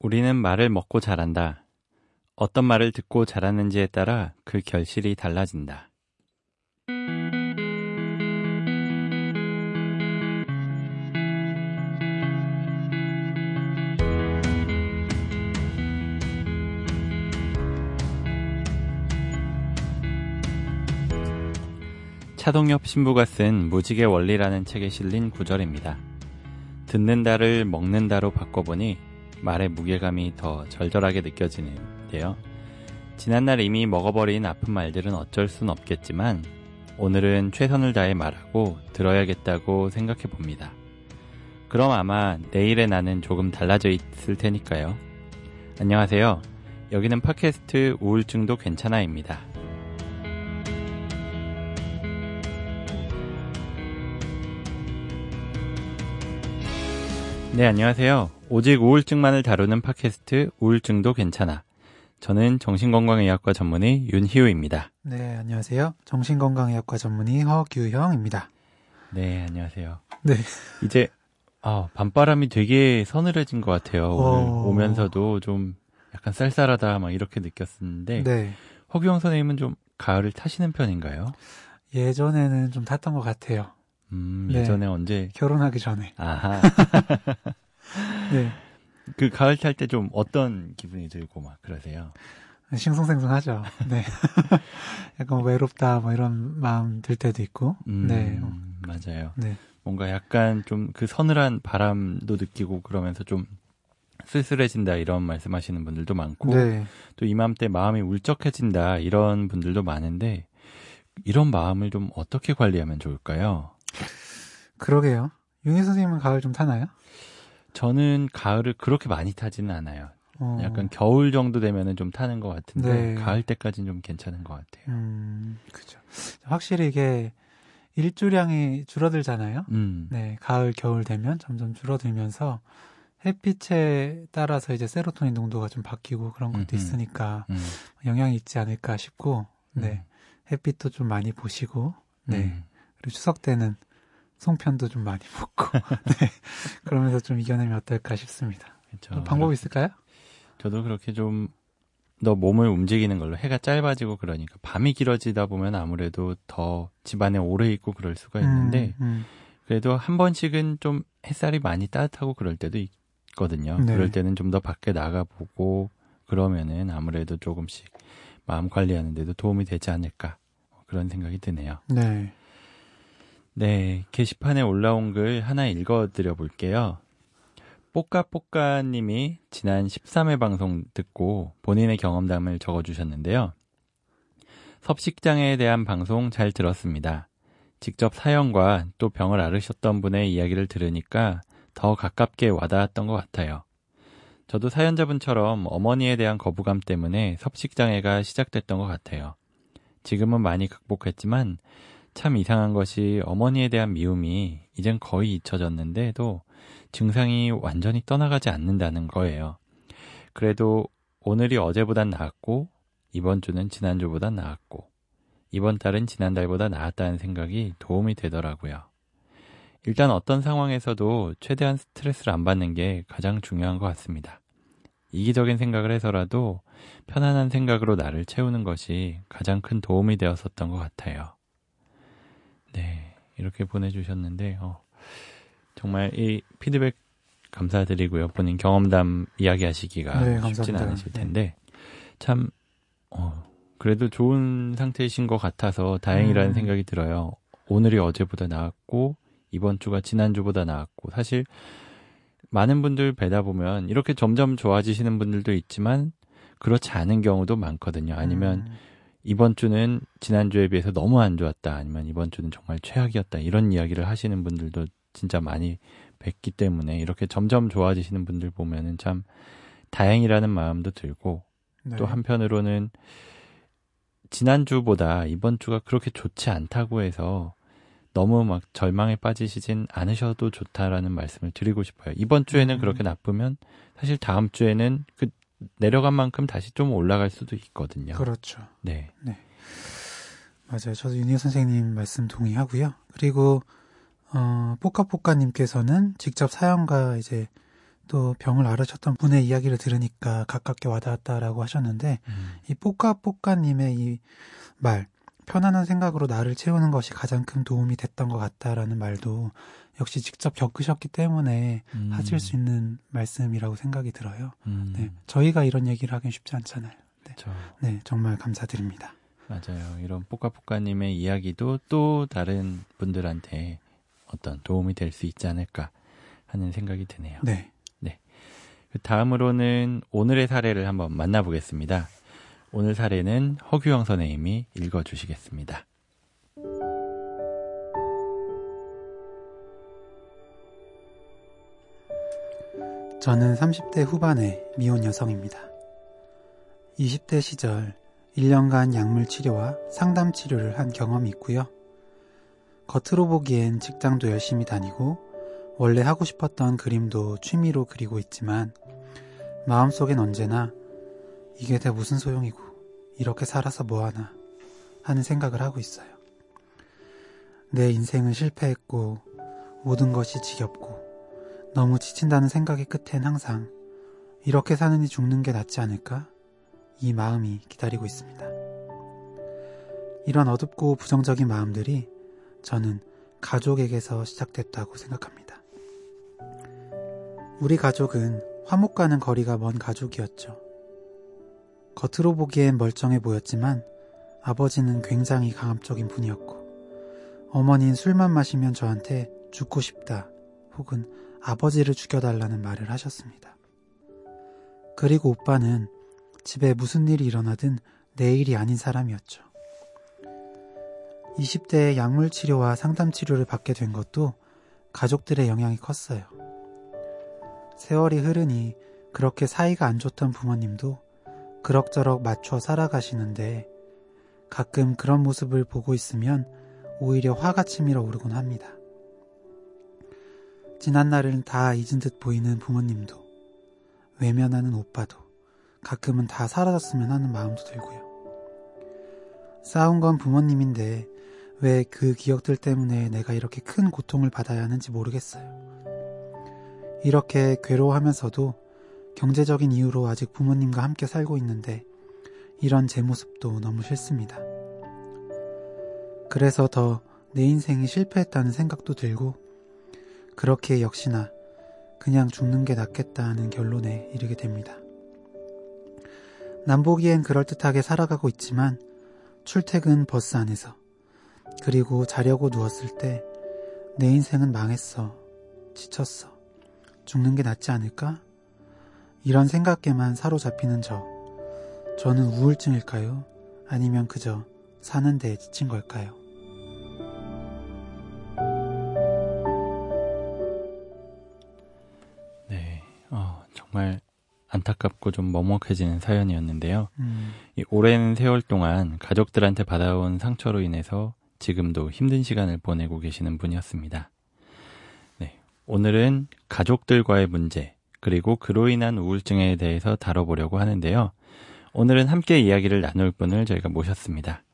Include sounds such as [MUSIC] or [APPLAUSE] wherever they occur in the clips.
우리는 말을 먹고 자란다. 어떤 말을 듣고 자라는지에 따라 그 결실이 달라진다. 차동엽 신부가 쓴 무직의 원리라는 책에 실린 구절입니다. 듣는다를 먹는다로 바꿔보니 말의 무게감이 더 절절하게 느껴지는데요. 지난날 이미 먹어버린 아픈 말들은 어쩔 순 없겠지만 오늘은 최선을 다해 말하고 들어야겠다고 생각해 봅니다. 그럼 아마 내일의 나는 조금 달라져 있을 테니까요. 안녕하세요. 여기는 팟캐스트 우울증도 괜찮아입니다. 네, 안녕하세요. 오직 우울증만을 다루는 팟캐스트 우울증도 괜찮아. 저는 정신건강의학과 전문의 윤희우입니다. 네, 안녕하세요. 정신건강의학과 전문의 허규형입니다. 네, 안녕하세요. 네. 이제 아, 밤바람이 되게 서늘해진 것 같아요. 오늘 어. 오면서도 좀 약간 쌀쌀하다 막 이렇게 느꼈었는데 네. 허규영 선생님은 좀 가을을 타시는 편인가요? 예전에는 좀 탔던 것 같아요. 음, 네. 예전에 언제 결혼하기 전에. 아하. [LAUGHS] 네. 그 가을 탈 때 좀 어떤 기분이 들고 막 그러세요? 싱숭생숭하죠. 네. [LAUGHS] 약간 외롭다, 뭐 이런 마음 들 때도 있고. 음, 네. 어, 맞아요. 네. 뭔가 약간 좀 그 서늘한 바람도 느끼고 그러면서 좀 쓸쓸해진다 이런 말씀하시는 분들도 많고 네. 또 이맘때 마음이 울적해진다 이런 분들도 많은데 이런 마음을 좀 어떻게 관리하면 좋을까요? 그러게요. 윤희 선생님은 가을 좀 타나요? 저는 가을을 그렇게 많이 타지는 않아요. 어, 약간 겨울 정도 되면은 좀 타는 것 같은데 네. 가을 때까지는 좀 괜찮은 것 같아요. 음, 그죠. 확실히 이게 일조량이 줄어들잖아요. 음, 네, 가을, 겨울 되면 점점 줄어들면서 햇빛에 따라서 이제 세로토닌 농도가 좀 바뀌고 그런 것도 음흠. 있으니까 음, 영향이 있지 않을까 싶고, 네, 햇빛도 좀 많이 보시고, 네, 음. 그리고 추석 때는 송편도 좀 많이 먹고, [LAUGHS] 네, 그러면서 좀 이겨내면 어떨까 싶습니다. 또 방법이 있을까요? 저도 그렇게 좀 더 몸을 움직이는 걸로 해가 짧아지고 그러니까 밤이 길어지다 보면 아무래도 더 집안에 오래 있고 그럴 수가 있는데 음, 그래도 한 번씩은 좀 햇살이 많이 따뜻하고 그럴 때도 있거든요. 네. 그럴 때는 좀 더 밖에 나가보고 그러면은 아무래도 조금씩 마음 관리하는 데도 도움이 되지 않을까 그런 생각이 드네요. 음, 네, 네, 게시판에 올라온 글 하나 읽어드려 볼게요. 뽀까뽀까님이 지난 13회 방송 듣고 본인의 경험담을 적어주셨는데요. 섭식장애에 대한 방송 잘 들었습니다. 직접 사연과 또 병을 앓으셨던 분의 이야기를 들으니까 더 가깝게 와닿았던 것 같아요. 저도 사연자분처럼 어머니에 대한 거부감 때문에 섭식장애가 시작됐던 것 같아요. 지금은 많이 극복했지만 참 이상한 것이 어머니에 대한 미움이 이젠 거의 잊혀졌는데도 증상이 완전히 떠나가지 않는다는 거예요. 그래도 오늘이 어제보단 나았고 이번 주는 지난주보다 나았고 이번 달은 지난달보다 나았다는 생각이 도움이 되더라고요. 일단 어떤 상황에서도 최대한 스트레스를 안 받는 게 가장 중요한 것 같습니다. 이기적인 생각을 해서라도 편안한 생각으로 나를 채우는 것이 가장 큰 도움이 되었었던 것 같아요. 네, 이렇게 보내주셨는데, 어, 정말 이 피드백 감사드리고요. 본인 경험담 이야기 하시기가 네, 쉽진. 않으실 네. 텐데, 참, 어, 그래도 좋은 상태이신 것 같아서 다행이라는 음. 생각이 들어요. 오늘이 어제보다 나았고, 이번 주가 지난주보다 나았고, 사실, 많은 분들 뵈다 보면 이렇게 점점 좋아지시는 분들도 있지만, 그렇지 않은 경우도 많거든요. 아니면 음, 이번 주는 지난주에 비해서 너무 안 좋았다. 아니면 이번 주는 정말 최악이었다. 이런 이야기를 하시는 분들도 진짜 많이 뵙기 때문에 이렇게 점점 좋아지시는 분들 보면은 참 다행이라는 마음도 들고 네. 또 한편으로는 지난주보다 이번 주가 그렇게 좋지 않다고 해서 너무 막 절망에 빠지시진 않으셔도 좋다라는 말씀을 드리고 싶어요. 이번 주에는 음. 그렇게 나쁘면 사실 다음 주에는 그 내려간 만큼 다시 좀 올라갈 수도 있거든요. 그렇죠. 네. 맞아요. 저도 윤희 선생님 말씀 동의하고요. 그리고 어, 뽀까뽀까님께서는 직접 사연과 이제 또 병을 앓으셨던 분의 이야기를 들으니까 가깝게 와닿았다라고 하셨는데 음. 이 뽀까뽀까님의 이 말 편안한 생각으로 나를 채우는 것이 가장 큰 도움이 됐던 것 같다라는 말도 역시 직접 겪으셨기 때문에 음. 하실 수 있는 말씀이라고 생각이 들어요. 음. 네, 저희가 이런 얘기를 하긴 쉽지 않잖아요. 네, 저네 정말 감사드립니다. 맞아요. 이런 뽀까뽀까님의 이야기도 또 다른 분들한테 어떤 도움이 될 수 있지 않을까 하는 생각이 드네요. 네, 그 다음으로는 오늘의 사례를 한번 만나보겠습니다. 오늘 사례는 허규영 선생님이 읽어주시겠습니다. 저는 30대 후반의 미혼 여성입니다. 20대 시절 1년간 약물 치료와 상담 치료를 한 경험이 있고요. 겉으로 보기엔 직장도 열심히 다니고 원래 하고 싶었던 그림도 취미로 그리고 있지만 마음속엔 언제나 이게 다 무슨 소용이고 이렇게 살아서 뭐하나 하는 생각을 하고 있어요. 내 인생은 실패했고 모든 것이 지겹고 너무 지친다는 생각의 끝엔 항상 이렇게 사느니 죽는 게 낫지 않을까? 이 마음이 기다리고 있습니다. 이런 어둡고 부정적인 마음들이 저는 가족에게서 시작됐다고 생각합니다. 우리 가족은 화목 가는 거리가 먼 가족이었죠. 겉으로 보기엔 멀쩡해 보였지만 아버지는 굉장히 강압적인 분이었고 어머니는 술만 마시면 저한테 죽고 싶다 혹은 아버지를 죽여달라는 말을 하셨습니다. 그리고 오빠는 집에 무슨 일이 일어나든 내 일이 아닌 사람이었죠. 20대에 약물 치료와 상담 치료를 받게 된 것도 가족들의 영향이 컸어요. 세월이 흐르니 그렇게 사이가 안 좋던 부모님도 그럭저럭 맞춰 살아가시는데 가끔 그런 모습을 보고 있으면 오히려 화가 치밀어 오르곤 합니다. 지난 날은 다 잊은 듯 보이는 부모님도 외면하는 오빠도 가끔은 다 사라졌으면 하는 마음도 들고요. 싸운 건 부모님인데 왜 그 기억들 때문에 내가 이렇게 큰 고통을 받아야 하는지 모르겠어요. 이렇게 괴로워하면서도 경제적인 이유로 아직 부모님과 함께 살고 있는데 이런 제 모습도 너무 싫습니다. 그래서 더 내 인생이 실패했다는 생각도 들고 그렇게 역시나 그냥 죽는 게 낫겠다 하는 결론에 이르게 됩니다. 남보기엔 그럴듯하게 살아가고 있지만 출퇴근 버스 안에서 그리고 자려고 누웠을 때 내 인생은 망했어. 지쳤어. 죽는 게 낫지 않을까? 이런 생각에만 사로잡히는 저. 저는 우울증일까요? 아니면 그저 사는 데 지친 걸까요? 정말 안타깝고 좀 먹먹해지는 사연이었는데요. 음, 이 오랜 세월 동안 가족들한테 받아온 상처로 인해서 지금도 힘든 시간을 보내고 계시는 분이었습니다. 네, 오늘은 가족들과의 문제, 그리고 그로 인한 우울증에 대해서 다뤄보려고 하는데요. 오늘은 함께 이야기를 나눌 분을 저희가 모셨습니다.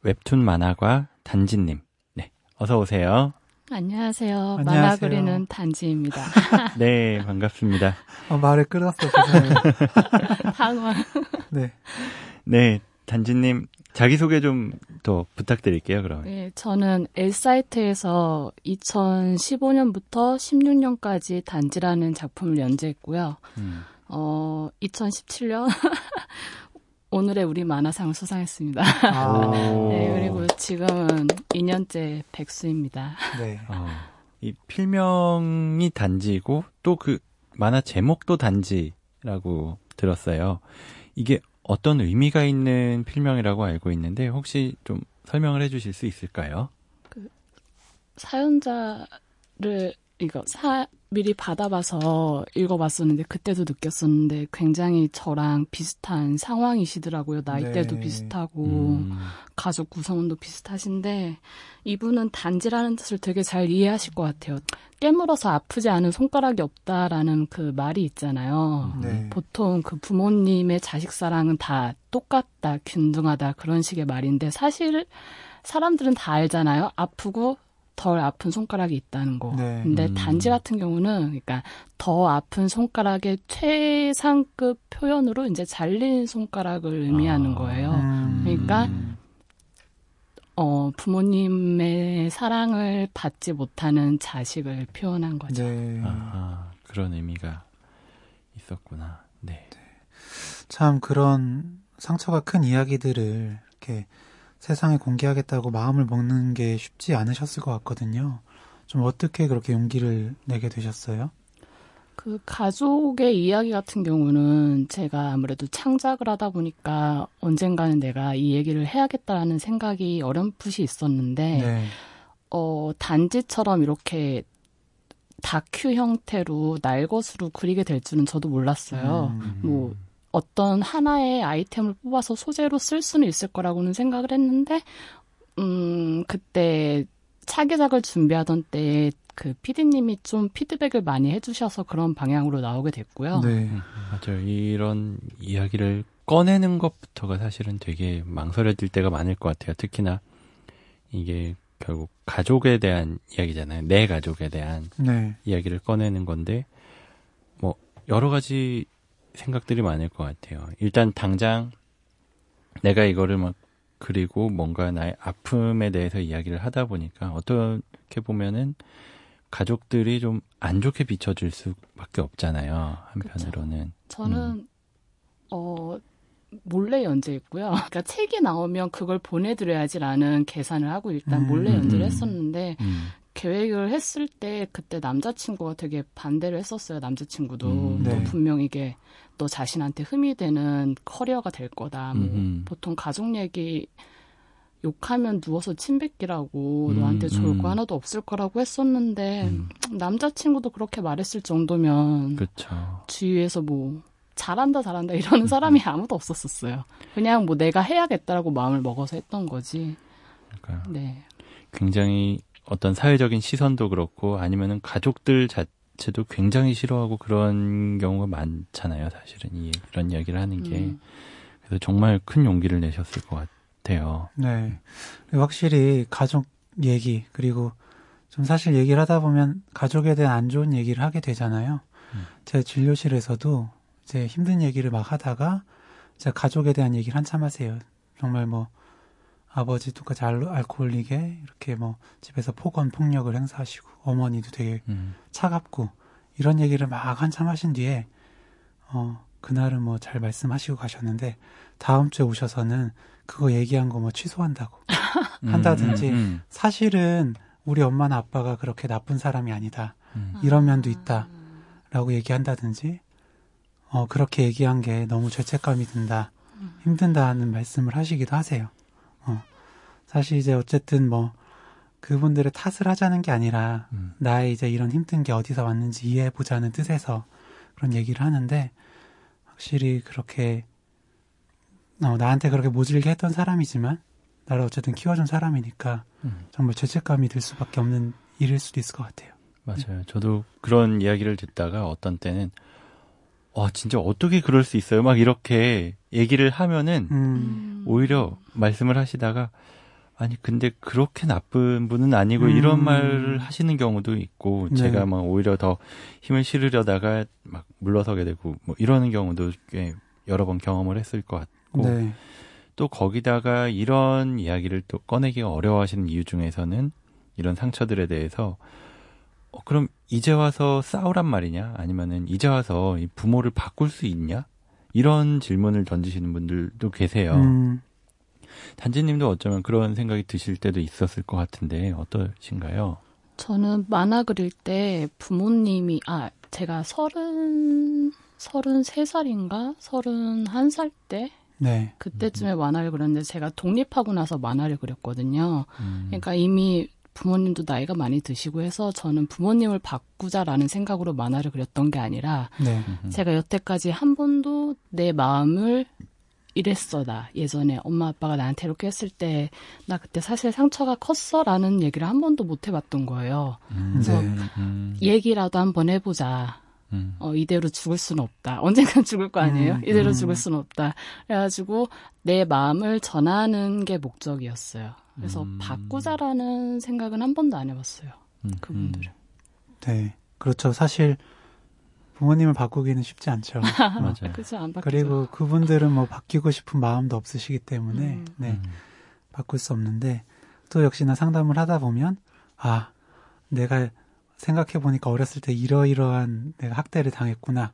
웹툰 만화가 단지님. 네, 어서 오세요. 안녕하세요. 안녕하세요. 만화 그리는 단지입니다. [LAUGHS] 네, 반갑습니다. 어, 말을 끊었어, 죄송해요. [LAUGHS] 당황. 네. 네, 단지님 자기소개 좀 더 부탁드릴게요, 그러면. 네, 저는 L사이트에서 2015년부터 16년까지 단지라는 작품을 연재했고요. 음, 어, 2017년 [LAUGHS] 오늘의 우리 만화상을 수상했습니다. 아, 오. [LAUGHS] 네, 그리고 지금은 2년째 백수입니다. 네. 어, 이 필명이 단지고 또 그 만화 제목도 단지라고 들었어요. 이게 어떤 의미가 있는 필명이라고 알고 있는데 혹시 좀 설명을 해주실 수 있을까요? 사연자를 이거 사 미리 받아봐서 읽어봤었는데 그때도 느꼈었는데 굉장히 저랑 비슷한 상황이시더라고요. 나이대도 네. 비슷하고 음, 가족 구성원도 비슷하신데 이분은 단지라는 뜻을 되게 잘 이해하실 것 같아요. 깨물어서 아프지 않은 손가락이 없다라는 그 말이 있잖아요. 네. 보통 그 부모님의 자식 사랑은 다 똑같다, 균등하다 그런 식의 말인데 사실 사람들은 다 알잖아요. 아프고 덜 아픈 손가락이 있다는 거. 네. 근데 음. 단지 같은 경우는 그러니까 더 아픈 손가락의 최상급 표현으로 이제 잘린 손가락을 의미하는 아. 거예요. 음. 그러니까 어, 부모님의 사랑을 받지 못하는 자식을 표현한 거죠. 네. 아, 그런 의미가 있었구나. 네. 참 그런 상처가 큰 이야기들을 이렇게 세상에 공개하겠다고 마음을 먹는 게 쉽지 않으셨을 것 같거든요. 좀 어떻게 그렇게 용기를 내게 되셨어요? 그 가족의 이야기 같은 경우는 제가 아무래도 창작을 하다 보니까 언젠가는 내가 이 얘기를 해야겠다라는 생각이 어렴풋이 있었는데 네. 어 단지처럼 이렇게 다큐 형태로 날것으로 그리게 될 줄은 저도 몰랐어요. 음. 뭐 어떤 하나의 아이템을 뽑아서 소재로 쓸 수는 있을 거라고는 생각을 했는데 음 그때 차기작을 준비하던 때에 그 PD님이 좀 피드백을 많이 해주셔서 그런 방향으로 나오게 됐고요. 네. 음, 맞아요. 이런 이야기를 꺼내는 것부터가 사실은 되게 망설여질 때가 많을 것 같아요. 특히나 이게 결국 가족에 대한 이야기잖아요. 내 가족에 대한 네. 이야기를 꺼내는 건데 뭐 여러 가지 생각들이 많을 것 같아요. 일단 당장 내가 이거를 막 그리고 뭔가 나의 아픔에 대해서 이야기를 하다 보니까 어떻게 보면은 가족들이 좀 안 좋게 비춰질 수밖에 없잖아요. 한편으로는. 저는 음. 어 몰래 연재했고요. [LAUGHS] 그러니까 책이 나오면 그걸 보내드려야지라는 계산을 하고 일단 음, 몰래 연재를 음. 했었는데 음. 계획을 했을 때 그때 남자친구가 되게 반대를 했었어요. 남자친구도 음, 너 네. 분명 이게 너 자신한테 흠이 되는 커리어가 될 거다. 뭐 음흠. 보통 가족 얘기 욕하면 누워서 침 뱉기라고 음, 너한테 좋을 거 음. 하나도 없을 거라고 했었는데 음. 남자친구도 그렇게 말했을 정도면 그렇죠. 주위에서 뭐 잘한다 잘한다 이러는 사람이 아무도 없었었어요. 그냥 뭐 내가 해야겠다라고 마음을 먹어서 했던 거지. 그러니까 네. 굉장히 어떤 사회적인 시선도 그렇고 아니면은 가족들 자 체도 굉장히 싫어하고 그런 경우가 많잖아요. 사실은 이, 이런 이야기를 하는 게 음. 그래서 정말 큰 용기를 내셨을 것 같아요. 네. 확실히 가족 얘기 그리고 좀 사실 얘기를 하다 보면 가족에 대한 안 좋은 얘기를 하게 되잖아요. 음. 제 진료실에서도 이제 힘든 얘기를 막 하다가 제가 가족에 대한 얘기를 한참 하세요. 정말 뭐 아버지 똑같이 알, 알코올릭에 이렇게 뭐 집에서 폭언 폭력을 행사하시고 어머니도 되게 음. 차갑고 이런 얘기를 막 한참 하신 뒤에 어 그날은 뭐 잘 말씀하시고 가셨는데 다음 주에 오셔서는 그거 얘기한 거 뭐 취소한다고 [LAUGHS] 한다든지 음, 사실은 우리 엄마나 아빠가 그렇게 나쁜 사람이 아니다 음, 이런 면도 있다라고 얘기한다든지 어 그렇게 얘기한 게 너무 죄책감이 든다 힘든다는 말씀을 하시기도 하세요. 어 사실 이제 어쨌든 뭐 그분들의 탓을 하자는 게 아니라 음. 나의 이제 이런 힘든 게 어디서 왔는지 이해해 보자는 뜻에서 그런 얘기를 하는데 확실히 그렇게 어, 나한테 그렇게 모질게 했던 사람이지만 나를 어쨌든 키워준 사람이니까 음. 정말 죄책감이 들 수밖에 없는 일일 수도 있을 것 같아요. 맞아요. 저도 그런 이야기를 듣다가 어떤 때는 와 진짜 어떻게 그럴 수 있어요? 막 이렇게 얘기를 하면은 음, 오히려 말씀을 하시다가 아니 근데 그렇게 나쁜 분은 아니고 음. 이런 말을 하시는 경우도 있고 네. 제가 막 오히려 더 힘을 실으려다가 막 물러서게 되고 뭐 이러는 경우도 꽤 여러 번 경험을 했을 것 같고 네, 또 거기다가 이런 이야기를 또 꺼내기가 어려워하시는 이유 중에서는 이런 상처들에 대해서 어, 그럼 이제 와서 싸우란 말이냐 아니면은 이제 와서 이 부모를 바꿀 수 있냐 이런 질문을 던지시는 분들도 계세요. 음, 단지님도 어쩌면 그런 생각이 드실 때도 있었을 것 같은데 어떠신가요? 저는 만화 그릴 때 부모님이 아 제가 서른 서른 세 살인가 서른 한 살 때 네, 그때쯤에 만화를 그렸는데 제가 독립하고 나서 만화를 그렸거든요. 음, 그러니까 이미 부모님도 나이가 많이 드시고 해서 저는 부모님을 바꾸자라는 생각으로 만화를 그렸던 게 아니라 네. 제가 여태까지 한 번도 내 마음을 이랬어 나 예전에 엄마 아빠가 나한테 이렇게 했을 때 나 그때 사실 상처가 컸어라는 얘기를 한 번도 못 해봤던 거예요. 음, 그래서 네. 음, 얘기라도 한번 해보자. 음. 어, 이대로 죽을 수는 없다. [LAUGHS] 언젠간 죽을 거 아니에요? 음, 이대로 음. 죽을 수는 없다. 그래가지고 내 마음을 전하는 게 목적이었어요. 그래서 음. 바꾸자라는 생각은 한 번도 안 해봤어요. 음, 그분들은. 네. 그렇죠. 사실 부모님을 바꾸기는 쉽지 않죠. [LAUGHS] 음. 맞아요. 그죠? 안 바뀌죠. 그리고 그분들은 뭐 바뀌고 싶은 마음도 없으시기 때문에 음. 네. 음. 바꿀 수 없는데 또 역시나 상담을 하다 보면 아 내가 생각해 보니까 어렸을 때 이러이러한 내가 학대를 당했구나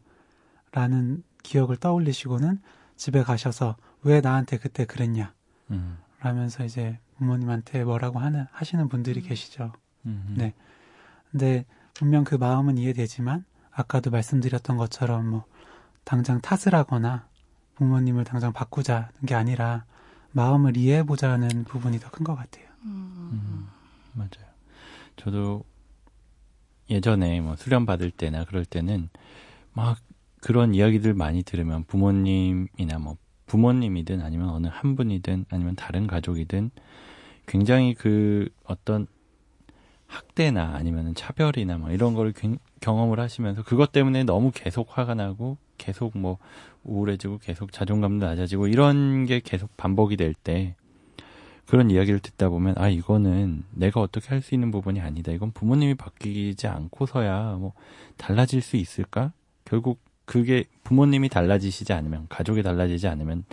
라는 기억을 떠올리시고는 집에 가셔서 왜 나한테 그때 그랬냐 음. 라면서 이제 부모님한테 뭐라고 하는 하시는 분들이 계시죠. 음. 네. 근데 분명 그 마음은 이해되지만 아까도 말씀드렸던 것처럼 뭐 당장 탓을 하거나 부모님을 당장 바꾸자는 게 아니라 마음을 이해해 보자는 부분이 더 큰 것 같아요. 음, 맞아요. 저도 예전에 뭐 수련 받을 때나 그럴 때는 막 그런 이야기들 많이 들으면 부모님이나 뭐 부모님이든 아니면 어느 한 분이든 아니면 다른 가족이든 굉장히 그 어떤 학대나 아니면 차별이나 뭐 이런 걸 굉- 경험을 하시면서 그것 때문에 너무 계속 화가 나고 계속 뭐 우울해지고 계속 자존감도 낮아지고 이런 게 계속 반복이 될 때 그런 이야기를 듣다 보면 아 이거는 내가 어떻게 할 수 있는 부분이 아니다. 이건 부모님이 바뀌지 않고서야 뭐 달라질 수 있을까? 결국 그게 부모님이 달라지시지 않으면 가족이 달라지지 않으면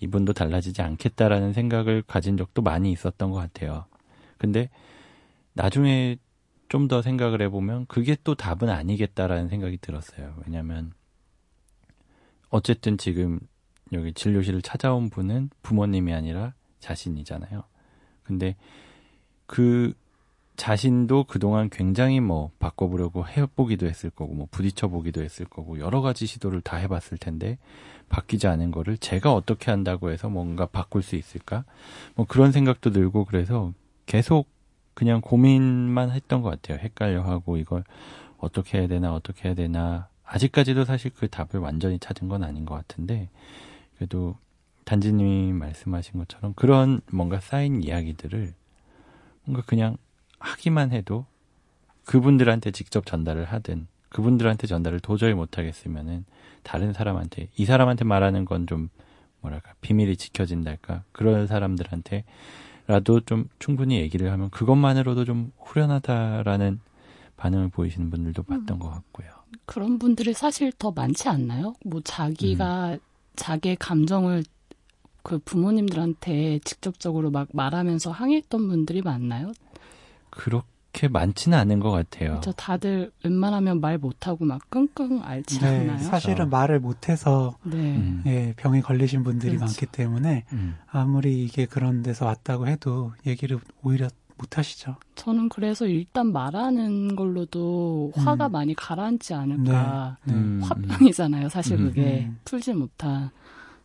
이분도 달라지지 않겠다라는 생각을 가진 적도 많이 있었던 것 같아요. 근데 나중에 좀 더 생각을 해보면 그게 또 답은 아니겠다라는 생각이 들었어요. 왜냐하면 어쨌든 지금 여기 진료실을 찾아온 분은 부모님이 아니라 자신이잖아요. 근데 그 자신도 그동안 굉장히 뭐 바꿔보려고 해보기도 했을 거고, 뭐 부딪혀보기도 했을 거고, 여러 가지 시도를 다 해봤을 텐데, 바뀌지 않은 거를 제가 어떻게 한다고 해서 뭔가 바꿀 수 있을까? 뭐 그런 생각도 들고, 그래서 계속 그냥 고민만 했던 것 같아요. 헷갈려 하고, 이걸 어떻게 해야 되나, 어떻게 해야 되나. 아직까지도 사실 그 답을 완전히 찾은 건 아닌 것 같은데, 그래도 단지님이 말씀하신 것처럼 그런 뭔가 쌓인 이야기들을 뭔가 그냥 하기만 해도 그분들한테 직접 전달을 하든 그분들한테 전달을 도저히 못하겠으면은 다른 사람한테 이 사람한테 말하는 건 좀 뭐랄까 비밀이 지켜진달까 그런 사람들한테 라도 좀 충분히 얘기를 하면 그것만으로도 좀 후련하다라는 반응을 보이시는 분들도 봤던 것 같고요. 그런 분들이 사실 더 많지 않나요? 뭐 자기가 자기의 감정을 그 부모님들한테 직접적으로 막 말하면서 항의했던 분들이 많나요? 그렇 게 많지는 않은 것 같아요. 저 다들 웬만하면 말 못하고 막 끙끙 앓지 네, 않나요? 사실은 말을 못해서 네. 음, 예, 병에 걸리신 분들이 그렇죠. 많기 때문에 음, 아무리 이게 그런 데서 왔다고 해도 얘기를 오히려 못 하시죠. 저는 그래서 일단 말하는 걸로도 화가 음. 많이 가라앉지 않을까. 네. 음, 화병이잖아요, 사실 음. 그게. 음. 풀지 못한.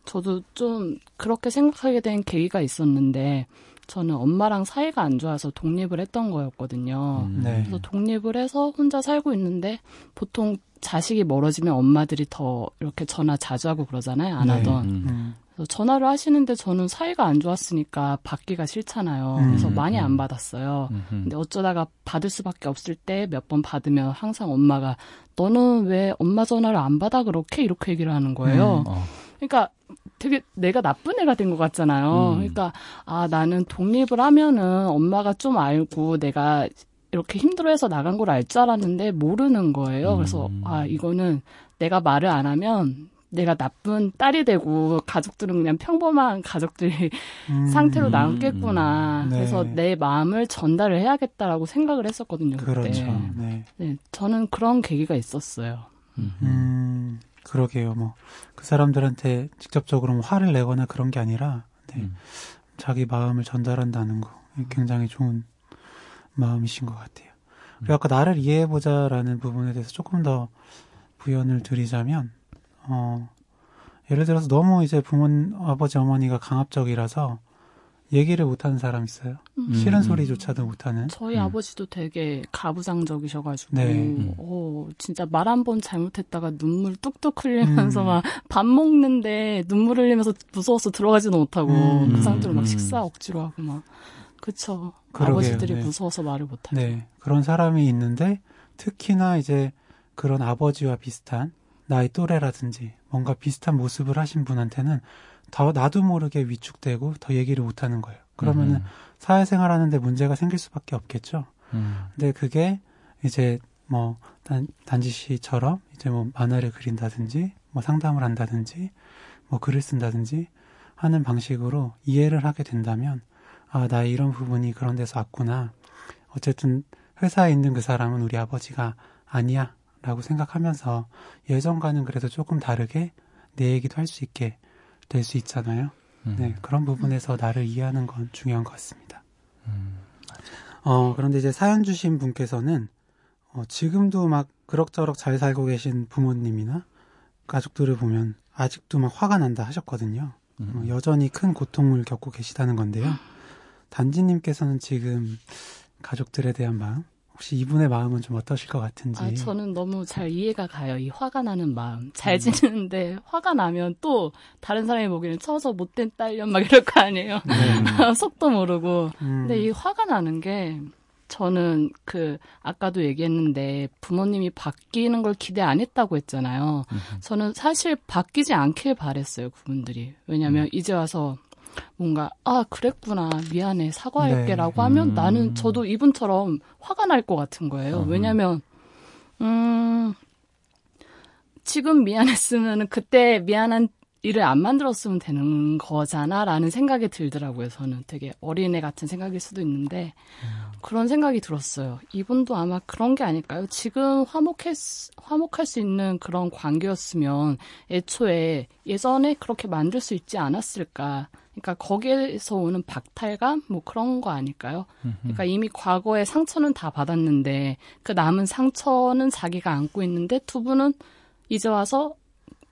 저도 좀 그렇게 생각하게 된 계기가 있었는데, 저는 엄마랑 사이가 안 좋아서 독립을 했던 거였거든요. 음, 네. 그래서 독립을 해서 혼자 살고 있는데, 보통 자식이 멀어지면 엄마들이 더 이렇게 전화 자주 하고 그러잖아요, 안 네. 하던. 음, 음, 그래서 전화를 하시는데 저는 사이가 안 좋았으니까 받기가 싫잖아요. 음. 그래서 많이 안 음. 받았어요. 음, 음. 근데 어쩌다가 받을 수밖에 없을 때 몇 번 받으면 항상 엄마가 너는 왜 엄마 전화를 안 받아 그렇게 이렇게 얘기를 하는 거예요. 어, 그러니까 되게 내가 나쁜 애가 된 것 같잖아요. 음. 그러니까 아 나는 독립을 하면은 엄마가 좀 알고 내가 이렇게 힘들어해서 나간 걸 알 줄 알았는데 모르는 거예요. 그래서 음. 아 이거는 내가 말을 안 하면 내가 나쁜 딸이 되고 가족들은 그냥 평범한 가족들이 음, [LAUGHS] 상태로 남겠구나. 네. 그래서 내 마음을 전달을 해야겠다라고 생각을 했었거든요. 그때. 그렇죠. 네. 네, 저는 그런 계기가 있었어요. 음, 음, 그러게요. 뭐 그 사람들한테 직접적으로 뭐 화를 내거나 그런 게 아니라 네, 음. 자기 마음을 전달한다는 거 굉장히 좋은 마음이신 것 같아요. 그리고 아까 나를 이해해보자라는 부분에 대해서 조금 더 부연을 드리자면, 어, 예를 들어서 너무 이제 부모, 아버지, 어머니가 강압적이라서 얘기를 못하는 사람 있어요. 음, 싫은 음. 소리조차도 못하는. 저희 음. 아버지도 되게 가부장적이셔가지고, 네. 음. 어, 진짜 말 한 번 잘못했다가 눈물 뚝뚝 흘리면서 음. 막밥 먹는데 눈물 흘리면서 무서워서 들어가지도 못하고, 음. 그 상태로 막 음. 식사 억지로 하고 막. 그쵸. 그러게요, 아버지들이 네. 무서워서 말을 못하죠. 네. 그런 사람이 있는데, 특히나 이제 그런 아버지와 비슷한 나의 또래라든지 뭔가 비슷한 모습을 하신 분한테는 더 나도 모르게 위축되고 더 얘기를 못하는 거예요. 그러면은 음. 사회생활 하는데 문제가 생길 수밖에 없겠죠. 음. 근데 그게 이제 뭐 단, 단지 씨처럼 이제 뭐 만화를 그린다든지 뭐 상담을 한다든지 뭐 글을 쓴다든지 하는 방식으로 이해를 하게 된다면 아, 나 이런 부분이 그런 데서 왔구나. 어쨌든 회사에 있는 그 사람은 우리 아버지가 아니야. 라고 생각하면서 예전과는 그래도 조금 다르게 내 얘기도 할 수 있게 될 수 있잖아요. 음. 네, 그런 부분에서 나를 이해하는 건 중요한 것 같습니다. 음. 어, 그런데 이제 사연 주신 분께서는 어, 지금도 막 그럭저럭 잘 살고 계신 부모님이나 가족들을 보면 아직도 막 화가 난다 하셨거든요. 음. 어, 여전히 큰 고통을 겪고 계시다는 건데요. 단지님께서는 지금 가족들에 대한 마음, 혹시 이분의 마음은 좀 어떠실 것 같은지. 아, 저는 너무 잘 이해가 가요. 이 화가 나는 마음. 잘 음. 지내는데 화가 나면 또 다른 사람이 보기에는 쳐서 못된 딸년 막 이럴 거 아니에요. [LAUGHS] 속도 모르고. 네. 음, 근데 이 화가 나는 게 저는 그 아까도 얘기했는데 부모님이 바뀌는 걸 기대 안 했다고 했잖아요. 음. 저는 사실 바뀌지 않길 바랬어요, 그분들이. 왜냐면 음. 이제 와서 뭔가 아 그랬구나 미안해 사과할게라고 네. 하면 음. 나는 저도 이분처럼 화가 날 것 같은 거예요. 음. 왜냐면 음 지금 미안했으면 그때 미안한 일을 안 만들었으면 되는 거잖아라는 생각이 들더라고요. 저는 되게 어린애 같은 생각일 수도 있는데 그런 생각이 들었어요. 이분도 아마 그런 게 아닐까요? 지금 화목할 수, 화목할 수 있는 그런 관계였으면 애초에 예전에 그렇게 만들 수 있지 않았을까? 그러니까 거기에서 오는 박탈감 뭐 그런 거 아닐까요? 그러니까 이미 과거의 상처는 다 받았는데 그 남은 상처는 자기가 안고 있는데 두 분은 이제 와서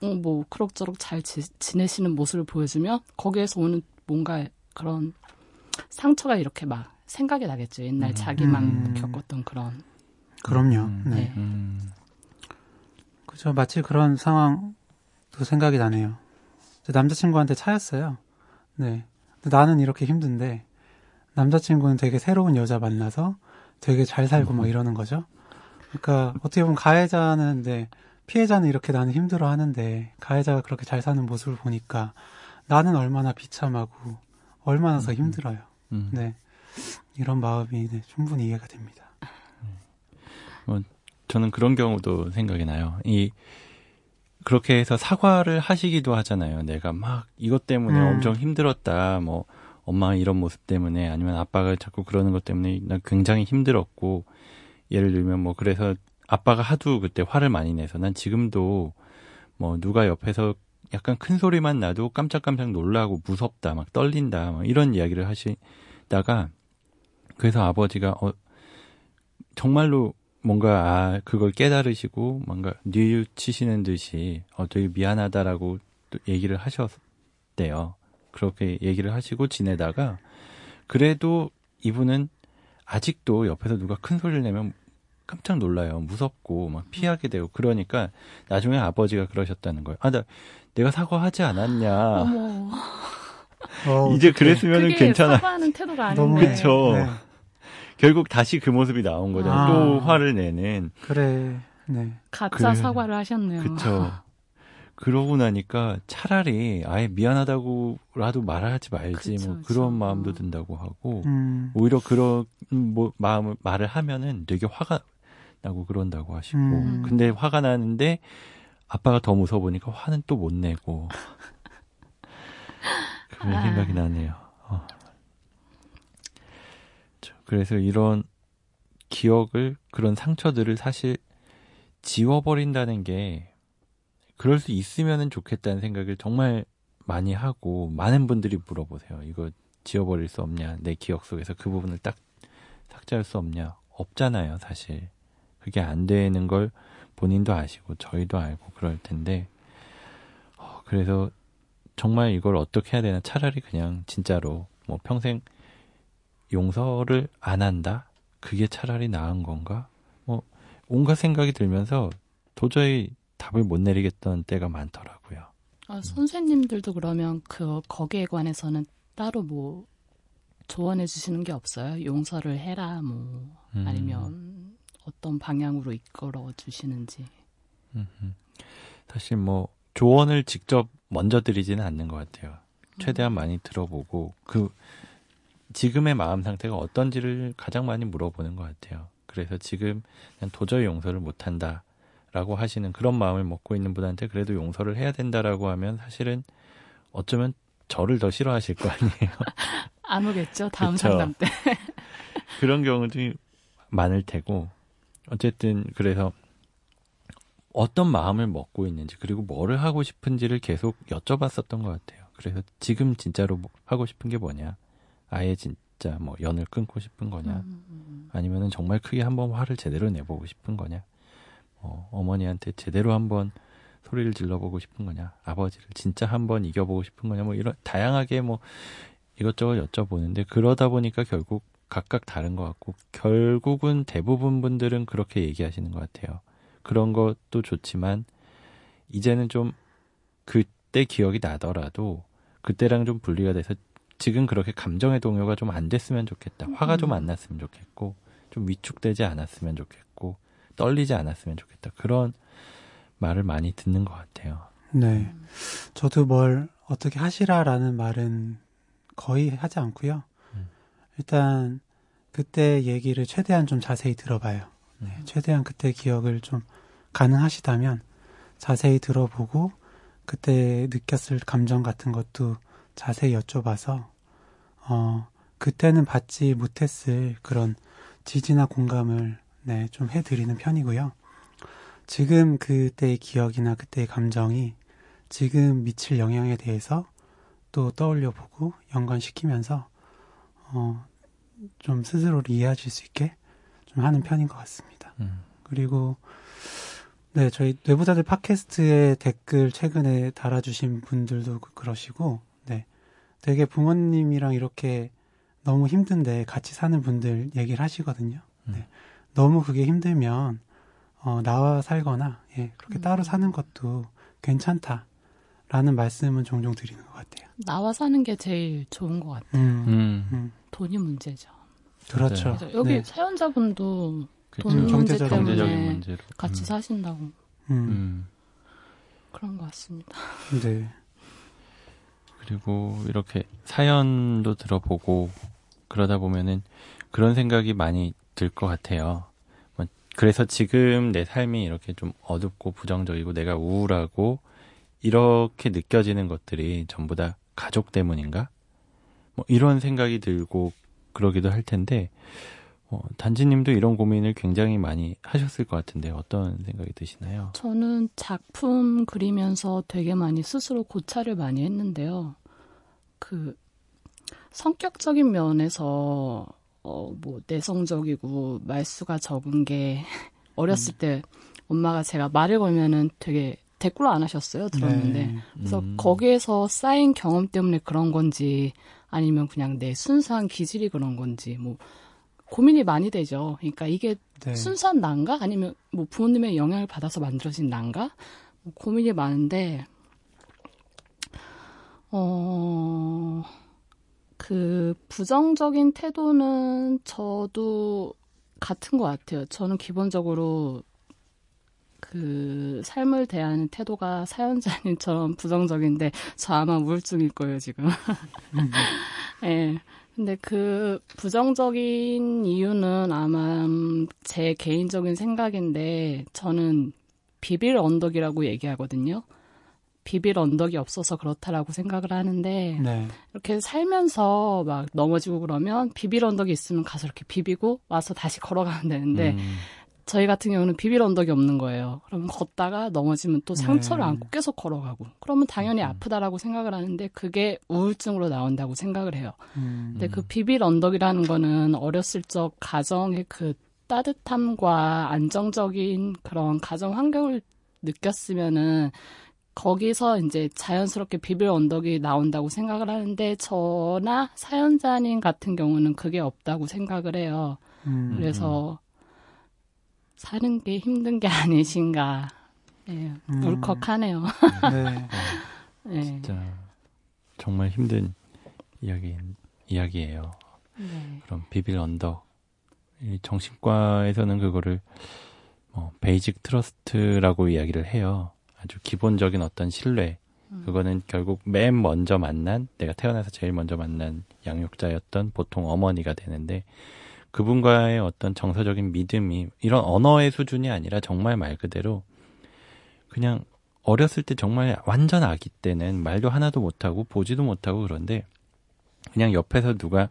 어, 뭐 그럭저럭 잘 지, 지내시는 모습을 보여주면 거기에서 오는 뭔가 그런 상처가 이렇게 막 생각이 나겠죠. 옛날 자기만 음. 겪었던 그런. 그럼요. 음. 네. 음. 그죠. 마치 그런 상황도 생각이 나네요. 제 남자친구한테 차였어요. 네. 나는 이렇게 힘든데, 남자친구는 되게 새로운 여자 만나서 되게 잘 살고 막 이러는 거죠. 그러니까 어떻게 보면 가해자는 네, 피해자는 이렇게 나는 힘들어 하는데, 가해자가 그렇게 잘 사는 모습을 보니까 나는 얼마나 비참하고, 얼마나 더 힘들어요. 음. 네. 이런 마음이 네, 충분히 이해가 됩니다. 저는 그런 경우도 생각이 나요. 이 그렇게 해서 사과를 하시기도 하잖아요. 내가 막 이것 때문에 음. 엄청 힘들었다. 뭐 엄마 이런 모습 때문에 아니면 아빠가 자꾸 그러는 것 때문에 난 굉장히 힘들었고 예를 들면 뭐 그래서 아빠가 하도 그때 화를 많이 내서 난 지금도 뭐 누가 옆에서 약간 큰 소리만 나도 깜짝깜짝 놀라고 무섭다 막 떨린다 막 이런 이야기를 하시다가 그래서 아버지가 어 정말로 뭔가 아 그걸 깨달으시고 뭔가 뉘우치시는 듯이 어 되게 미안하다라고 또 얘기를 하셨대요. 그렇게 얘기를 하시고 지내다가 그래도 이분은 아직도 옆에서 누가 큰 소리를 내면 깜짝 놀라요. 무섭고 막 피하게 되고 그러니까 나중에 아버지가 그러셨다는 거예요. 아, 나 내가 사과하지 않았냐. 어머. 어, [LAUGHS] 이제. 그랬으면 괜찮아. 사과하는 태도가 너무 아닌데. 그쵸. 네. 결국 다시 그 모습이 나온 거잖아요. 아. 또 화를 내는. 그래. 네. 가짜 그래. 사과를 하셨네요. 그쵸. 그러고 나니까 차라리 아예 미안하다고라도 말하지 말지 그쵸, 뭐. 그런 마음도 어. 든다고 하고 음. 오히려 그런 뭐 마음을 말을 하면은 되게 화가 나고 그런다고 하시고 음. 근데 화가 나는데 아빠가 더 무서워 보니까 화는 또 못 내고 [LAUGHS] 그런 아. 생각이 나네요. 어. 저, 그래서 이런 기억을 그런 상처들을 사실 지워버린다는 게 그럴 수 있으면 좋겠다는 생각을 정말 많이 하고 많은 분들이 물어보세요. 이거 지워버릴 수 없냐? 내 기억 속에서 그 부분을 딱 삭제할 수 없냐? 없잖아요, 사실. 그게 안 되는 걸 본인도 아시고 저희도 알고 그럴 텐데 어, 그래서 정말 이걸 어떻게 해야 되나 차라리 그냥 진짜로 뭐 평생 용서를 안 한다? 그게 차라리 나은 건가? 뭐 온갖 생각이 들면서 도저히 답을 못 내리겠던 때가 많더라고요. 아, 선생님들도 그러면 그 거기에 관해서는 따로 뭐 조언해 주시는 게 없어요? 용서를 해라 뭐 음. 아니면 어떤 방향으로 이끌어 주시는지. 사실 뭐 조언을 직접 먼저 드리지는 않는 것 같아요. 최대한 많이 들어보고 그 지금의 마음 상태가 어떤지를 가장 많이 물어보는 것 같아요. 그래서 지금 그냥 도저히 용서를 못한다 라고 하시는 그런 마음을 먹고 있는 분한테 그래도 용서를 해야 된다라고 하면 사실은 어쩌면 저를 더 싫어하실 거 아니에요. [LAUGHS] 안 오겠죠 다음 그쵸. 상담 때. [LAUGHS] 그런 경우도 많을 테고 어쨌든 그래서 어떤 마음을 먹고 있는지 그리고 뭐를 하고 싶은지를 계속 여쭤봤었던 것 같아요. 그래서 지금 진짜로 뭐 하고 싶은 게 뭐냐? 아예 진짜 뭐 연을 끊고 싶은 거냐? 음, 아니면은 정말 크게 한번 화를 제대로 내보고 싶은 거냐? 어, 어머니한테 제대로 한번 소리를 질러보고 싶은 거냐? 아버지를 진짜 한번 이겨보고 싶은 거냐? 뭐 이런 다양하게 뭐 이것저것 여쭤보는데 그러다 보니까 결국 각각 다른 것 같고 결국은 대부분 분들은 그렇게 얘기하시는 것 같아요. 그런 것도 좋지만 이제는 좀 그때 기억이 나더라도 그때랑 좀 분리가 돼서 지금 그렇게 감정의 동요가 좀 안 됐으면 좋겠다. 화가 좀안 났으면 좋겠고 좀 위축되지 않았으면 좋겠고 떨리지 않았으면 좋겠다. 그런 말을 많이 듣는 것 같아요. 네. 저도 뭘 어떻게 하시라라는 말은 거의 하지 않고요. 음. 일단 그때 얘기를 최대한 좀 자세히 들어봐요. 네, 음. 최대한 그때 기억을 좀 가능하시다면 자세히 들어보고 그때 느꼈을 감정 같은 것도 자세히 여쭤봐서 어 그때는 받지 못했을 그런 지지나 공감을 네, 좀 해드리는 편이고요. 지금 그때의 기억이나 그때의 감정이 지금 미칠 영향에 대해서 또 떠올려 보고 연관시키면서 어, 좀 스스로를 이해하실 수 있게 좀 하는 편인 것 같습니다. 음. 그리고 네 저희 뇌부자들 팟캐스트에 댓글 최근에 달아주신 분들도 그- 그러시고 네 되게 부모님이랑 이렇게 너무 힘든데 같이 사는 분들 얘기를 하시거든요. 네 음. 너무 그게 힘들면 어, 나와 살거나 예 그렇게 음. 따로 사는 것도 괜찮다라는 말씀은 종종 드리는 것 같아요. 나와 사는 게 제일 좋은 것 같아요. 음, 음. 음, 돈이 문제죠. 그렇죠. 그래서 여기 네. 사연자분도 그쵸. 돈 문제 경제적인 때문에 경제적인 문제로. 같이 음. 사신다고 음, 음. 그런 것 같습니다. 네. 그리고 이렇게 사연도 들어보고 그러다 보면은 그런 생각이 많이 들 것 같아요. 뭐 그래서 지금 내 삶이 이렇게 좀 어둡고 부정적이고 내가 우울하고 이렇게 느껴지는 것들이 전부 다 가족 때문인가? 뭐 이런 생각이 들고 그러기도 할 텐데 어, 단지님도 이런 고민을 굉장히 많이 하셨을 것 같은데 어떤 생각이 드시나요? 저는 작품 그리면서 되게 많이 스스로 고찰을 많이 했는데요. 그 성격적인 면에서 어 뭐 내성적이고 말수가 적은 게 [LAUGHS] 어렸을 때 엄마가 제가 말을 걸면은 되게 대꾸를 안 하셨어요. 들었는데 네. 그래서 음. 거기에서 쌓인 경험 때문에 그런 건지 아니면 그냥 내 순수한 기질이 그런 건지 뭐 고민이 많이 되죠. 그러니까 이게 네. 순수한 난가 아니면 뭐 부모님의 영향을 받아서 만들어진 난가 뭐 고민이 많은데 어 그 부정적인 태도는 저도 같은 것 같아요. 저는 기본적으로 그 삶을 대하는 태도가 사연자님처럼 부정적인데 저 아마 우울증일 거예요 지금. [LAUGHS] 예. 근데 그 부정적인 이유는 아마 제 개인적인 생각인데 저는 비빌 언덕이라고 얘기하거든요. 비빌 언덕이 없어서 그렇다라고 생각을 하는데 네. 이렇게 살면서 막 넘어지고 그러면 비빌 언덕이 있으면 가서 이렇게 비비고 와서 다시 걸어가면 되는데 음. 저희 같은 경우는 비빌 언덕이 없는 거예요. 그러면 걷다가 넘어지면 또 상처를 네. 안고 계속 걸어가고 그러면 당연히 음. 아프다라고 생각을 하는데 그게 우울증으로 나온다고 생각을 해요. 음, 근데 그 비빌 언덕이라는 거는 어렸을 적 가정의 그 따뜻함과 안정적인 그런 가정 환경을 느꼈으면은 거기서 이제 자연스럽게 비빌 언덕이 나온다고 생각을 하는데 저나 사연자님 같은 경우는 그게 없다고 생각을 해요. 음, 그래서 사는 게 힘든 게 [LAUGHS] 아니신가. 예, 음. 울컥하네요. 네. [LAUGHS] 예. 진짜 정말 힘든 이야기 이야기예요. 네. 그럼 비빌 언덕 이 정신과에서는 그거를 어, basic trust라고 이야기를 해요. 아주 기본적인 어떤 신뢰. 음. 그거는 결국 맨 먼저 만난 내가 태어나서 제일 먼저 만난 양육자였던 보통 어머니가 되는데 그분과의 어떤 정서적인 믿음이 이런 언어의 수준이 아니라 정말 말 그대로 그냥 어렸을 때 정말 완전 아기 때는 말도 하나도 못하고 보지도 못하고 그런데 그냥 옆에서 누가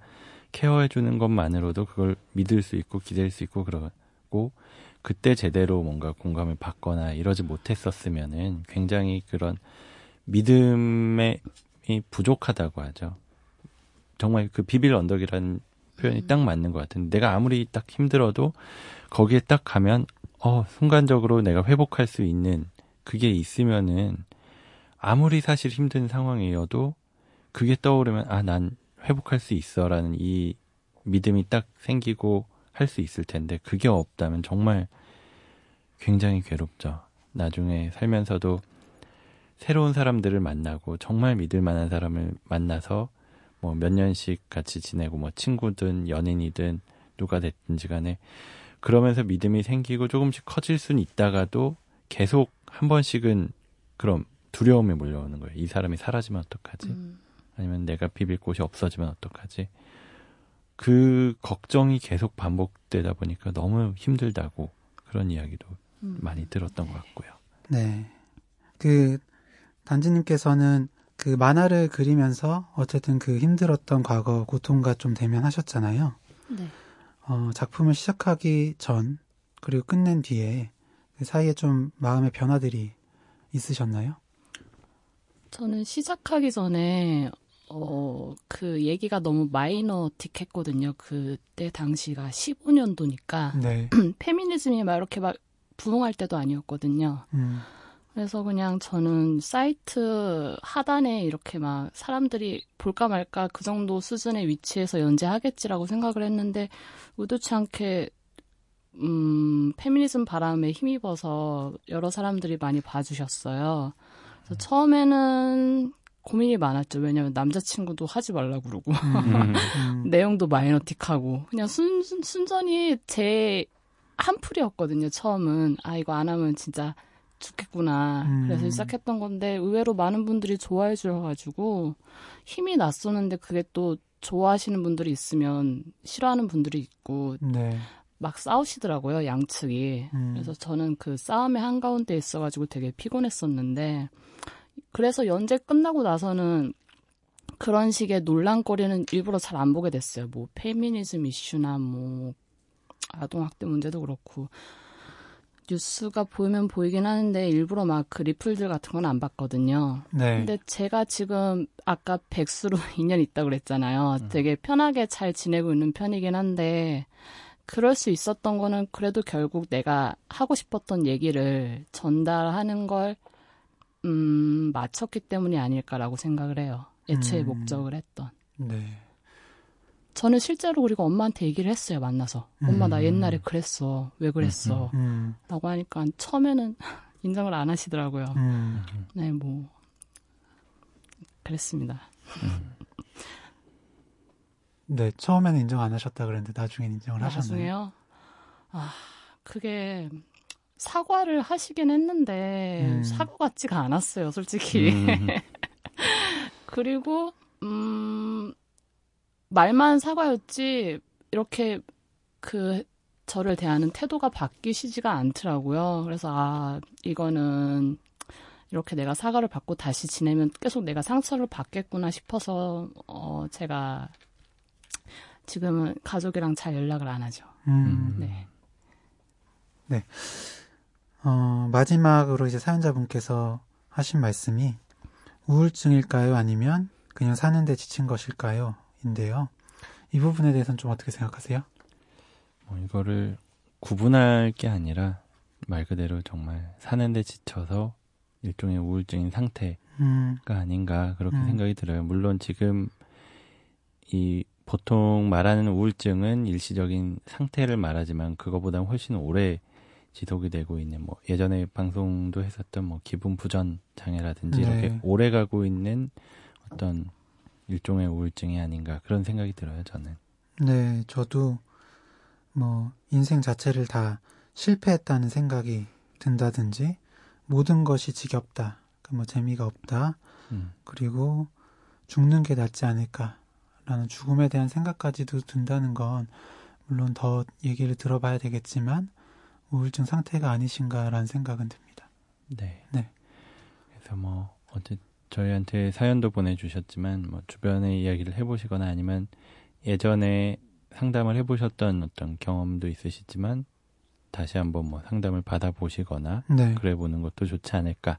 케어해 주는 것만으로도 그걸 믿을 수 있고 기댈 수 있고 그러고 그때 제대로 뭔가 공감을 받거나 이러지 못했었으면은 굉장히 그런 믿음이 부족하다고 하죠. 정말 그 비빌 언덕이라는 표현이 음. 딱 맞는 것 같은데 내가 아무리 딱 힘들어도 거기에 딱 가면 어 순간적으로 내가 회복할 수 있는 그게 있으면은 아무리 사실 힘든 상황이어도 그게 떠오르면 아 난 회복할 수 있어라는 이 믿음이 딱 생기고 할 수 있을 텐데 그게 없다면 정말 굉장히 괴롭죠. 나중에 살면서도 새로운 사람들을 만나고 정말 믿을 만한 사람을 만나서 뭐 몇 년씩 같이 지내고 뭐 친구든 연인이든 누가 됐든지 간에 그러면서 믿음이 생기고 조금씩 커질 수는 있다가도 계속 한 번씩은 그럼 두려움이 몰려오는 거예요. 이 사람이 사라지면 어떡하지? 음. 아니면 내가 비빌 곳이 없어지면 어떡하지? 그 걱정이 계속 반복되다 보니까 너무 힘들다고 그런 이야기도 음. 많이 들었던 것 같고요. 네. 그 단지님께서는 그 만화를 그리면서 어쨌든 그 힘들었던 과거 고통과 좀 대면하셨잖아요. 네. 어, 작품을 시작하기 전 그리고 끝낸 뒤에 그 사이에 좀 마음의 변화들이 있으셨나요? 저는 시작하기 전에 어, 그 얘기가 너무 마이너틱했거든요. 그때 당시가 15년도니까 네. [CLEARS THROAT] 페미니즘이 막 이렇게 막 부흥할 때도 아니었거든요. 음, 그래서 그냥 저는 사이트 하단에 이렇게 막 사람들이 볼까 말까 그 정도 수준의 위치에서 연재하겠지라고 생각을 했는데 의도치 않게 음, 페미니즘 바람에 힘입어서 여러 사람들이 많이 봐주셨어요. 그래서 처음에는 고민이 많았죠. 왜냐면 남자친구도 하지 말라고 그러고 음, 음, [LAUGHS] 내용도 마이너틱하고 그냥 순, 순, 순전히 제 한풀이었거든요. 처음은 아 이거 안 하면 진짜 죽겠구나. 음. 그래서 시작했던 건데 의외로 많은 분들이 좋아해 주셔가지고 힘이 났었는데 그게 또 좋아하시는 분들이 있으면 싫어하는 분들이 있고 네. 막 싸우시더라고요 양측이. 음. 그래서 저는 그 싸움의 한 가운데 있어가지고 되게 피곤했었는데 그래서 연재 끝나고 나서는 그런 식의 논란거리는 일부러 잘 안 보게 됐어요. 뭐 페미니즘 이슈나 뭐 아동학대 문제도 그렇고 뉴스가 보이면 보이긴 하는데 일부러 막 그 리플들 같은 건 안 봤거든요. 네. 근데 제가 지금 아까 백수로 [LAUGHS] 2년 있다고 그랬잖아요. 되게 편하게 잘 지내고 있는 편이긴 한데 그럴 수 있었던 거는 그래도 결국 내가 하고 싶었던 얘기를 전달하는 걸 음, 마쳤기 때문이 아닐까라고 생각을 해요. 애초에 음. 목적을 했던. 네. 저는 실제로 그리고 엄마한테 얘기를 했어요, 만나서. 엄마, 나 음. 옛날에 그랬어. 왜 그랬어? 음, 라고 하니까 처음에는 [LAUGHS] 인정을 안 하시더라고요. 음, 네, 뭐. 그랬습니다. 네. 처음에는 인정 안 하셨다 그랬는데 나중엔 인정을 하셨나요? 나중에요? 아, 그게 사과를 하시긴 했는데 음. 사과 같지가 않았어요, 솔직히. 음, [LAUGHS] 그리고 음 말만 사과였지 이렇게 그 저를 대하는 태도가 바뀌시지가 않더라고요. 그래서 아 이거는 이렇게 내가 사과를 받고 다시 지내면 계속 내가 상처를 받겠구나 싶어서 어 제가 지금은 가족이랑 잘 연락을 안 하죠. 음, 네. 어, 마지막으로 이제 사연자분께서 하신 말씀이 우울증일까요? 아니면 그냥 사는데 지친 것일까요? 인데요. 이 부분에 대해서는 좀 어떻게 생각하세요? 뭐 이거를 구분할 게 아니라 말 그대로 정말 사는데 지쳐서 일종의 우울증인 상태가 음, 아닌가 그렇게 음. 생각이 들어요. 물론 지금 이 보통 말하는 우울증은 일시적인 상태를 말하지만 그거보다 훨씬 오래 지속이 되고 있는 뭐 예전에 방송도 했었던 뭐 기분 부전 장애라든지 네. 이렇게 오래 가고 있는 어떤 일종의 우울증이 아닌가 그런 생각이 들어요. 저는. 네, 저도 뭐 인생 자체를 다 실패했다는 생각이 든다든지 모든 것이 지겹다, 그뭐 재미가 없다, 음. 그리고 죽는 게 낫지 않을까라는 죽음에 대한 생각까지도 든다는 건 물론 더 얘기를 들어봐야 되겠지만 우울증 상태가 아니신가라는 생각은 듭니다. 네. 네. 그래서 뭐 어제 저희한테 사연도 보내주셨지만 뭐 주변의 이야기를 해보시거나 아니면 예전에 상담을 해보셨던 어떤 경험도 있으시지만 다시 한번 뭐 상담을 받아보시거나 네. 그래 보는 것도 좋지 않을까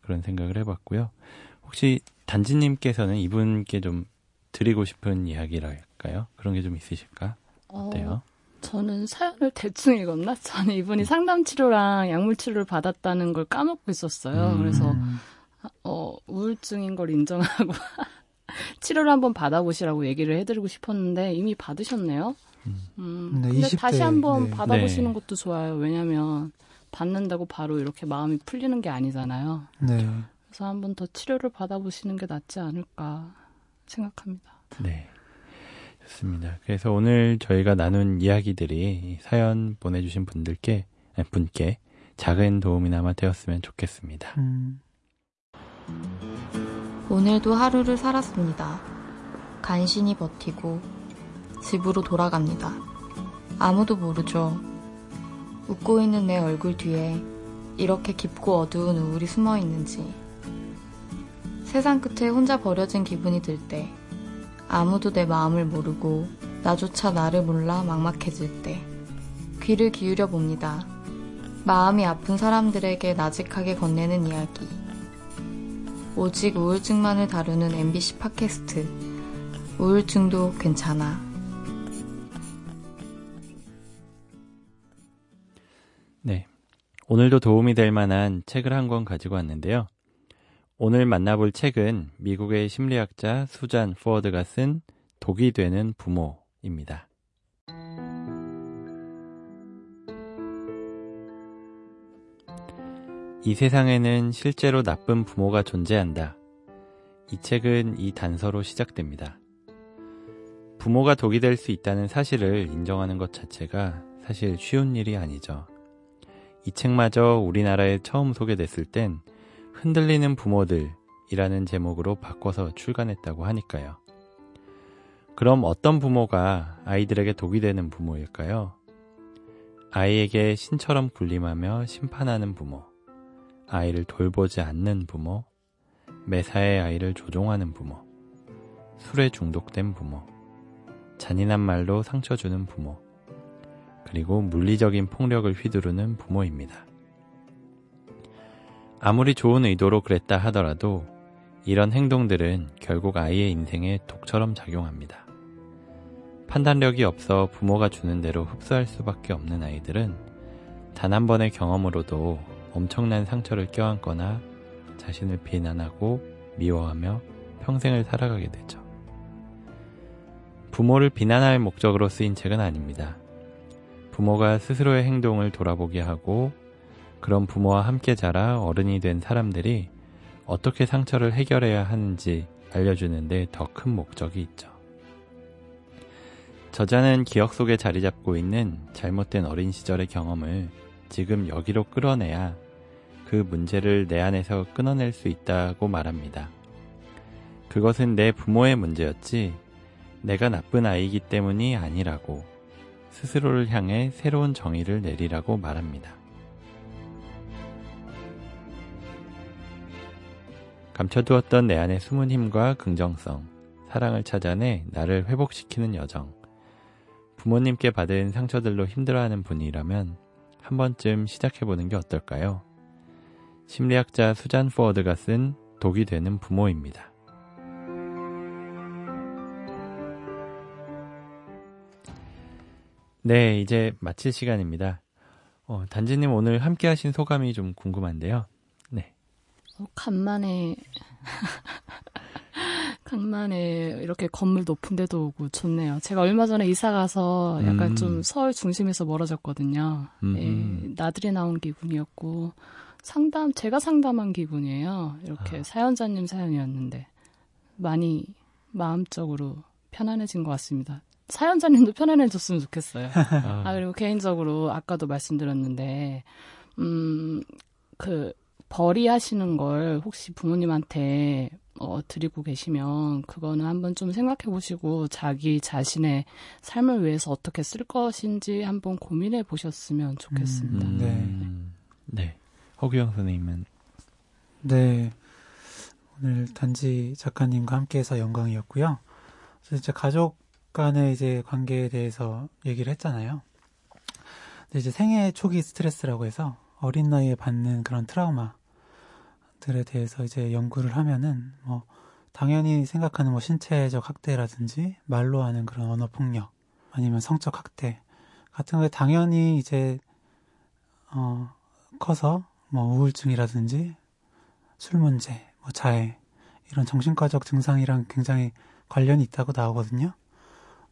그런 생각을 해봤고요. 혹시 단지님께서는 이분께 좀 드리고 싶은 이야기랄까요? 그런 게 좀 있으실까? 어때요? 어, 저는 사연을 대충 읽었나? 저는 이분이 상담 치료랑 약물 치료를 받았다는 걸 까먹고 있었어요. 음. 그래서 음, 어, 우울증인 걸 인정하고 [LAUGHS] 치료를 한번 받아보시라고 얘기를 해드리고 싶었는데 이미 받으셨네요. 음, 네, 근데 20대, 다시 한번 네. 받아보시는 네. 것도 좋아요. 왜냐하면 받는다고 바로 이렇게 마음이 풀리는 게 아니잖아요. 네. 그래서 한번 더 치료를 받아보시는 게 낫지 않을까 생각합니다. 네. 좋습니다. 그래서 오늘 저희가 나눈 이야기들이 사연 보내주신 분들께, 분께 작은 도움이나마 되었으면 좋겠습니다. 음, 오늘도 하루를 살았습니다. 간신히 버티고 집으로 돌아갑니다. 아무도 모르죠. 웃고 있는 내 얼굴 뒤에 이렇게 깊고 어두운 우울이 숨어 있는지. 세상 끝에 혼자 버려진 기분이 들 때, 아무도 내 마음을 모르고 나조차 나를 몰라 막막해질 때, 귀를 기울여 봅니다. 마음이 아픈 사람들에게 나직하게 건네는 이야기. 오직 우울증만을 다루는 MBC 팟캐스트. 우울증도 괜찮아. 네. 오늘도 도움이 될 만한 책을 한 권 가지고 왔는데요. 오늘 만나볼 책은 미국의 심리학자 수잔 포워드가 쓴 독이 되는 부모입니다. 이 세상에는 실제로 나쁜 부모가 존재한다. 이 책은 이 단서로 시작됩니다. 부모가 독이 될 수 있다는 사실을 인정하는 것 자체가 사실 쉬운 일이 아니죠. 이 책마저 우리나라에 처음 소개됐을 땐 흔들리는 부모들이라는 제목으로 바꿔서 출간했다고 하니까요. 그럼 어떤 부모가 아이들에게 독이 되는 부모일까요? 아이에게 신처럼 군림하며 심판하는 부모, 아이를 돌보지 않는 부모, 매사에 아이를 조종하는 부모, 술에 중독된 부모, 잔인한 말로 상처 주는 부모, 그리고 물리적인 폭력을 휘두르는 부모입니다. 아무리 좋은 의도로 그랬다 하더라도 이런 행동들은 결국 아이의 인생에 독처럼 작용합니다. 판단력이 없어 부모가 주는 대로 흡수할 수밖에 없는 아이들은 단 한 번의 경험으로도 엄청난 상처를 껴안거나 자신을 비난하고 미워하며 평생을 살아가게 되죠. 부모를 비난할 목적으로 쓰인 책은 아닙니다. 부모가 스스로의 행동을 돌아보게 하고 그런 부모와 함께 자라 어른이 된 사람들이 어떻게 상처를 해결해야 하는지 알려주는데 더 큰 목적이 있죠. 저자는 기억 속에 자리 잡고 있는 잘못된 어린 시절의 경험을 지금 여기로 끌어내야 그 문제를 내 안에서 끊어낼 수 있다고 말합니다. 그것은 내 부모의 문제였지 내가 나쁜 아이이기 때문이 아니라고 스스로를 향해 새로운 정의를 내리라고 말합니다. 감춰두었던 내 안의 숨은 힘과 긍정성, 사랑을 찾아내 나를 회복시키는 여정. 부모님께 받은 상처들로 힘들어하는 분이라면 한 번쯤 시작해보는 게 어떨까요? 심리학자 수잔 포워드가 쓴 독이 되는 부모입니다. 네, 이제 마칠 시간입니다. 어, 단지님 오늘 함께 하신 소감이 좀 궁금한데요. 네. 어, 간만에 [LAUGHS] 간만에 이렇게 건물 높은 데도 오고 좋네요. 제가 얼마 전에 이사 가서 약간 음. 좀 서울 중심에서 멀어졌거든요. 음. 예, 나들이 나온 기분이었고 상담 제가 상담한 기분이에요. 이렇게 아. 사연자님 사연이었는데 많이 마음적으로 편안해진 것 같습니다. 사연자님도 편안해졌으면 좋겠어요. [LAUGHS] 아, 아, 그리고 개인적으로 아까도 말씀드렸는데, 음, 그, 벌이하시는 걸 혹시 부모님한테 어, 드리고 계시면 그거는 한번 좀 생각해 보시고 자기 자신의 삶을 위해서 어떻게 쓸 것인지 한번 고민해 보셨으면 좋겠습니다. 음, 네. 허규영 선생님은 네. 오늘 단지 작가님과 함께해서 영광이었고요. 이제 가족 간의 이제 관계에 대해서 얘기를 했잖아요. 근데 이제 생애 초기 스트레스라고 해서 어린 나이에 받는 그런 트라우마들에 대해서 이제 연구를 하면은 뭐 당연히 생각하는 뭐 신체적 학대라든지 말로 하는 그런 언어 폭력 아니면 성적 학대 같은 거에 당연히 이제 어 커서 뭐 우울증이라든지 술 문제, 뭐 자해 이런 정신과적 증상이랑 굉장히 관련이 있다고 나오거든요.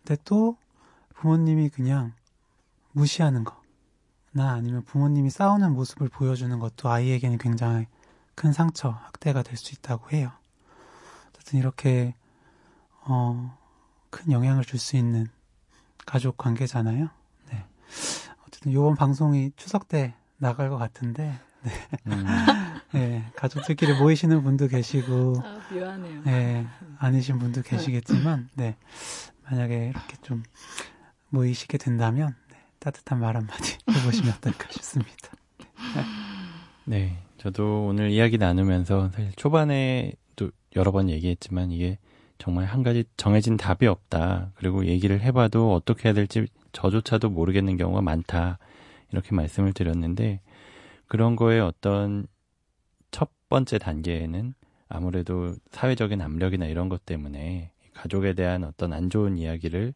근데 또 부모님이 그냥 무시하는 거 나 아니면 부모님이 싸우는 모습을 보여주는 것도 아이에게는 굉장히 큰 상처, 학대가 될 수 있다고 해요. 어쨌든 이렇게 어, 큰 영향을 줄 수 있는 가족 관계잖아요. 네. 어쨌든 이번 방송이 추석 때 나갈 것 같은데 음, 네, 가족들끼리 모이시는 분도 계시고 아, 묘하네요. 네, 아니신 분도 계시겠지만, 네, 만약에 이렇게 좀 모이시게 된다면, 네, 따뜻한 말 한마디 [LAUGHS] 해보시면 어떨까 싶습니다. 네. 저도 오늘 이야기 나누면서 사실 초반에도 여러 번 얘기했지만 이게 정말 한 가지 정해진 답이 없다. 그리고 얘기를 해봐도 어떻게 해야 될지 저조차도 모르겠는 경우가 많다. 이렇게 말씀을 드렸는데 그런 거에 어떤 첫 번째 단계에는 아무래도 사회적인 압력이나 이런 것 때문에 가족에 대한 어떤 안 좋은 이야기를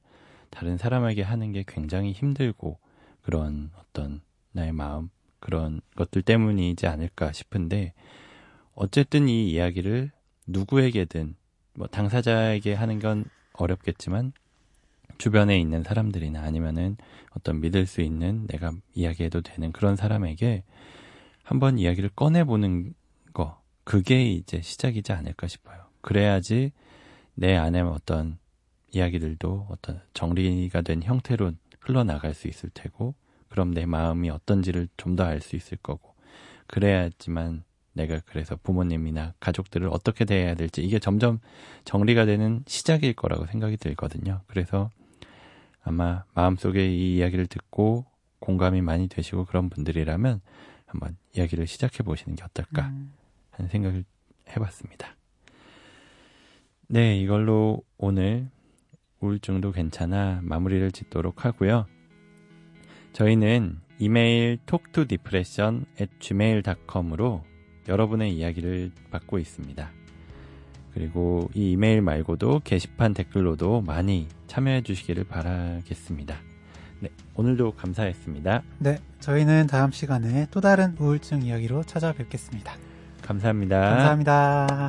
다른 사람에게 하는 게 굉장히 힘들고 그런 어떤 나의 마음 그런 것들 때문이지 않을까 싶은데 어쨌든 이 이야기를 누구에게든 뭐 당사자에게 하는 건 어렵겠지만 주변에 있는 사람들이나 아니면은 어떤 믿을 수 있는 내가 이야기해도 되는 그런 사람에게 한번 이야기를 꺼내보는 거 그게 이제 시작이지 않을까 싶어요. 그래야지 내 안에 어떤 이야기들도 어떤 정리가 된 형태로 흘러나갈 수 있을 테고 그럼 내 마음이 어떤지를 좀 더 알 수 있을 거고 그래야지만 내가 그래서 부모님이나 가족들을 어떻게 대해야 될지 이게 점점 정리가 되는 시작일 거라고 생각이 들거든요. 그래서 아마 마음속에 이 이야기를 듣고 공감이 많이 되시고 그런 분들이라면 한번 이야기를 시작해 보시는 게 어떨까 음, 하는 생각을 해봤습니다. 네, 이걸로 오늘 우울증도 괜찮아 마무리를 짓도록 하고요. 저희는 이메일 talktodepression at gmail.com으로 여러분의 이야기를 받고 있습니다. 그리고 이 이메일 말고도 게시판 댓글로도 많이 참여해 주시기를 바라겠습니다. 네, 오늘도 감사했습니다. 네, 저희는 다음 시간에 또 다른 우울증 이야기로 찾아뵙겠습니다. 감사합니다. 감사합니다.